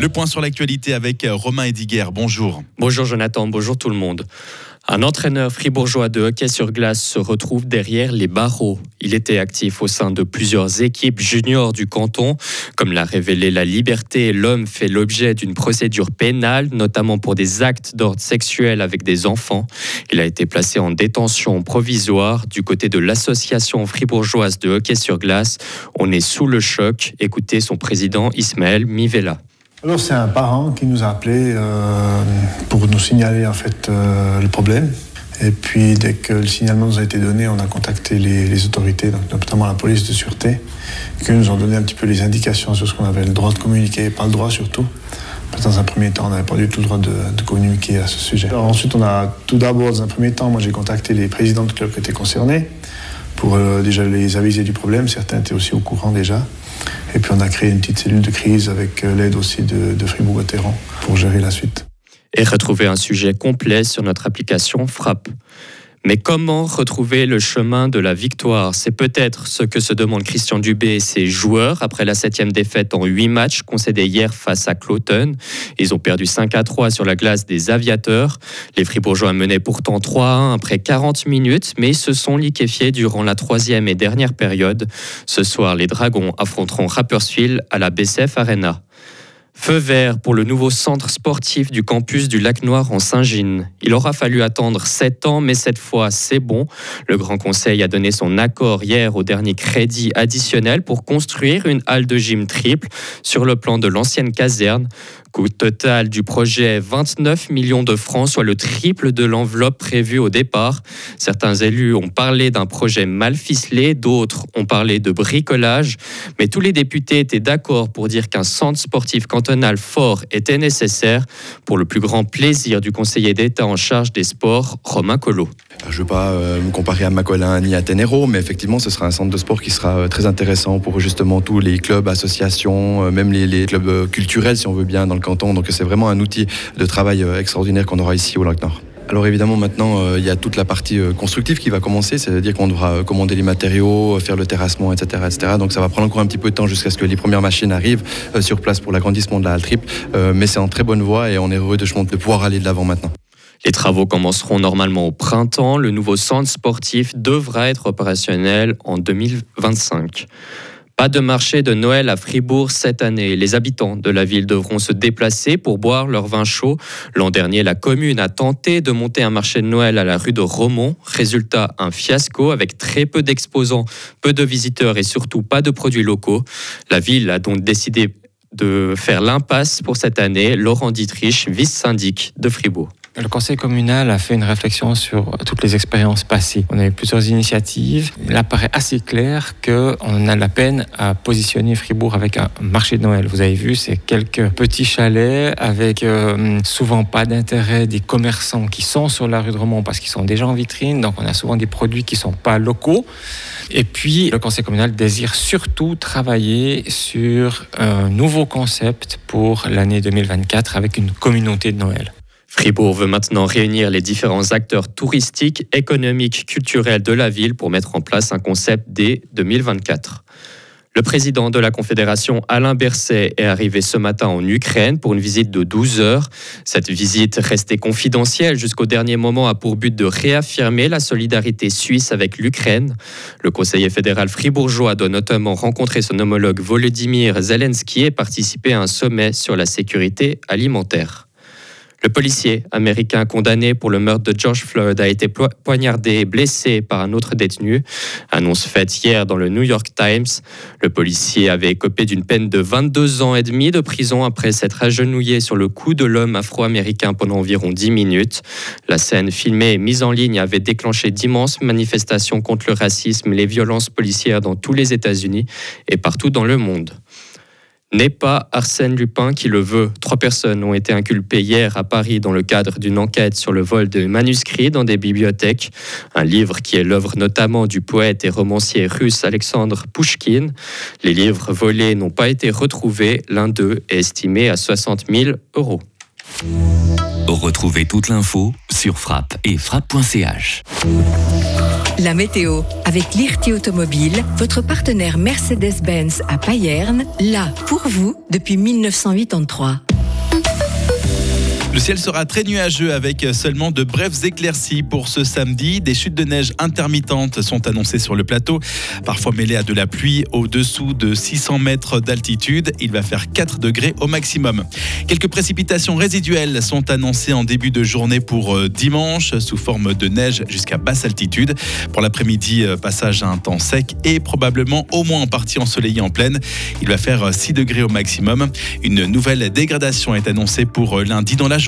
Le point sur l'actualité avec euh, Romain Ediger. Bonjour. Bonjour Jonathan, bonjour tout le monde. Un entraîneur fribourgeois de hockey sur glace se retrouve derrière les barreaux. Il était actif au sein de plusieurs équipes juniors du canton. Comme l'a révélé La Liberté, l'homme fait l'objet d'une procédure pénale, notamment pour des actes d'ordre sexuel avec des enfants. Il a été placé en détention provisoire du côté de l'association fribourgeoise de hockey sur glace. On est sous le choc. Écoutez son président Ismaël Mivella. Alors c'est un parent qui nous a appelé euh, pour nous signaler en fait euh, le problème. Et puis dès que le signalement nous a été donné, on a contacté les, autorités, notamment la police de sûreté, qui nous ont donné un petit peu les indications sur ce qu'on avait le droit de communiquer, pas le droit surtout. Dans un premier temps, on n'avait pas du tout le droit de, communiquer à ce sujet. ensuite, on a tout d'abord, dans un premier temps, moi j'ai contacté les présidents de clubs qui étaient concernés pour euh, déjà les aviser du problème. Certains étaient aussi au courant déjà. Et puis on a créé une petite cellule de crise avec euh, l'aide aussi de, de Fribourg-Gotteron pour gérer la suite. Et retrouver un sujet complet sur notre application Frappe. Mais comment retrouver le chemin de la victoire? C'est peut-être ce que se demandent Christian Dubé et ses joueurs après la septième défaite en huit matchs concédés hier face à Cloton. Ils ont perdu 5 à 3 sur la glace des aviateurs. Les Fribourgeois menaient pourtant 3 à 1 après 40 minutes, mais se sont liquéfiés durant la troisième et dernière période. Ce soir, les Dragons affronteront Rapperswil à la BCF Arena. Feu vert pour le nouveau centre sportif du campus du Lac Noir en Saint-Gine. Il aura fallu attendre sept ans, mais cette fois, c'est bon. Le Grand Conseil a donné son accord hier au dernier crédit additionnel pour construire une halle de gym triple sur le plan de l'ancienne caserne. Coût total du projet 29 millions de francs, soit le triple de l'enveloppe prévue au départ. Certains élus ont parlé d'un projet mal ficelé, d'autres ont parlé de bricolage, mais tous les députés étaient d'accord pour dire qu'un centre sportif cantonal fort était nécessaire pour le plus grand plaisir du conseiller d'État en charge des sports, Romain Collot. Je ne veux pas euh, me comparer à Macolin ni à Ténéro, mais effectivement, ce sera un centre de sport qui sera euh, très intéressant pour justement tous les clubs, associations, euh, même les, clubs culturels, si on veut bien, dans le canton. Donc c'est vraiment un outil de travail extraordinaire qu'on aura ici au Lac Nord. Alors évidemment maintenant il y a toute la partie constructive qui va commencer, c'est-à-dire qu'on devra commander les matériaux, faire le terrassement, etc., etc. Donc ça va prendre encore un petit peu de temps jusqu'à ce que les premières machines arrivent sur place pour l'agrandissement de la halle triple, mais c'est en très bonne voie et on est heureux de pouvoir aller de l'avant maintenant. Les travaux commenceront normalement au printemps. Le nouveau centre sportif devra être opérationnel en 2025. Pas de marché de Noël à Fribourg cette année. Les habitants de la ville devront se déplacer pour boire leur vin chaud. L'an dernier, la commune a tenté de monter un marché de Noël à la rue de Romont. Résultat, un fiasco avec très peu d'exposants, peu de visiteurs et surtout pas de produits locaux. La ville a donc décidé de faire l'impasse pour cette année. Laurent Dietrich, vice-syndic de Fribourg. Le conseil communal a fait une réflexion sur toutes les expériences passées. On a eu plusieurs initiatives. Il apparaît assez clair qu'on a la peine à positionner Fribourg avec un marché de Noël. Vous avez vu, c'est quelques petits chalets avec euh, souvent pas d'intérêt des commerçants qui sont sur la rue de Romont parce qu'ils sont déjà en vitrine. Donc on a souvent des produits qui sont pas locaux. Et puis le conseil communal désire surtout travailler sur un nouveau concept pour l'année 2024 avec une communauté de Noël. Fribourg veut maintenant réunir les différents acteurs touristiques, économiques, culturels de la ville pour mettre en place un concept dès 2024. Le président de la Confédération, Alain Berset, est arrivé ce matin en Ukraine pour une visite de 12 heures. Cette visite, restée confidentielle jusqu'au dernier moment, a pour but de réaffirmer la solidarité suisse avec l'Ukraine. Le conseiller fédéral fribourgeois doit notamment rencontrer son homologue Volodymyr Zelensky et participer à un sommet sur la sécurité alimentaire. Le policier américain condamné pour le meurtre de George Floyd a été poignardé et blessé par un autre détenu. Annonce faite hier dans le New York Times. Le policier avait écopé d'une peine de 22 ans et demi de prison après s'être agenouillé sur le cou de l'homme afro-américain pendant environ 10 minutes. La scène filmée et mise en ligne avait déclenché d'immenses manifestations contre le racisme et les violences policières dans tous les États-Unis et partout dans le monde n'est pas Arsène Lupin qui le veut. Trois personnes ont été inculpées hier à Paris dans le cadre d'une enquête sur le vol de manuscrits dans des bibliothèques. Un livre qui est l'œuvre notamment du poète et romancier russe Alexandre Pouchkine. Les livres volés n'ont pas été retrouvés. L'un d'eux est estimé à 60 000 euros. Retrouvez toute l'info sur frappe et frappe.ch. La météo avec l'IRT Automobile, votre partenaire Mercedes-Benz à Payerne, là pour vous depuis 1983. Le ciel sera très nuageux avec seulement de brèves éclaircies pour ce samedi. Des chutes de neige intermittentes sont annoncées sur le plateau, parfois mêlées à de la pluie au-dessous de 600 mètres d'altitude. Il va faire 4 degrés au maximum. Quelques précipitations résiduelles sont annoncées en début de journée pour euh, dimanche sous forme de neige jusqu'à basse altitude. Pour l'après-midi, euh, passage à un temps sec et probablement au moins en partie ensoleillé en pleine. Il va faire 6 degrés au maximum. Une nouvelle dégradation est annoncée pour euh, lundi dans la journée.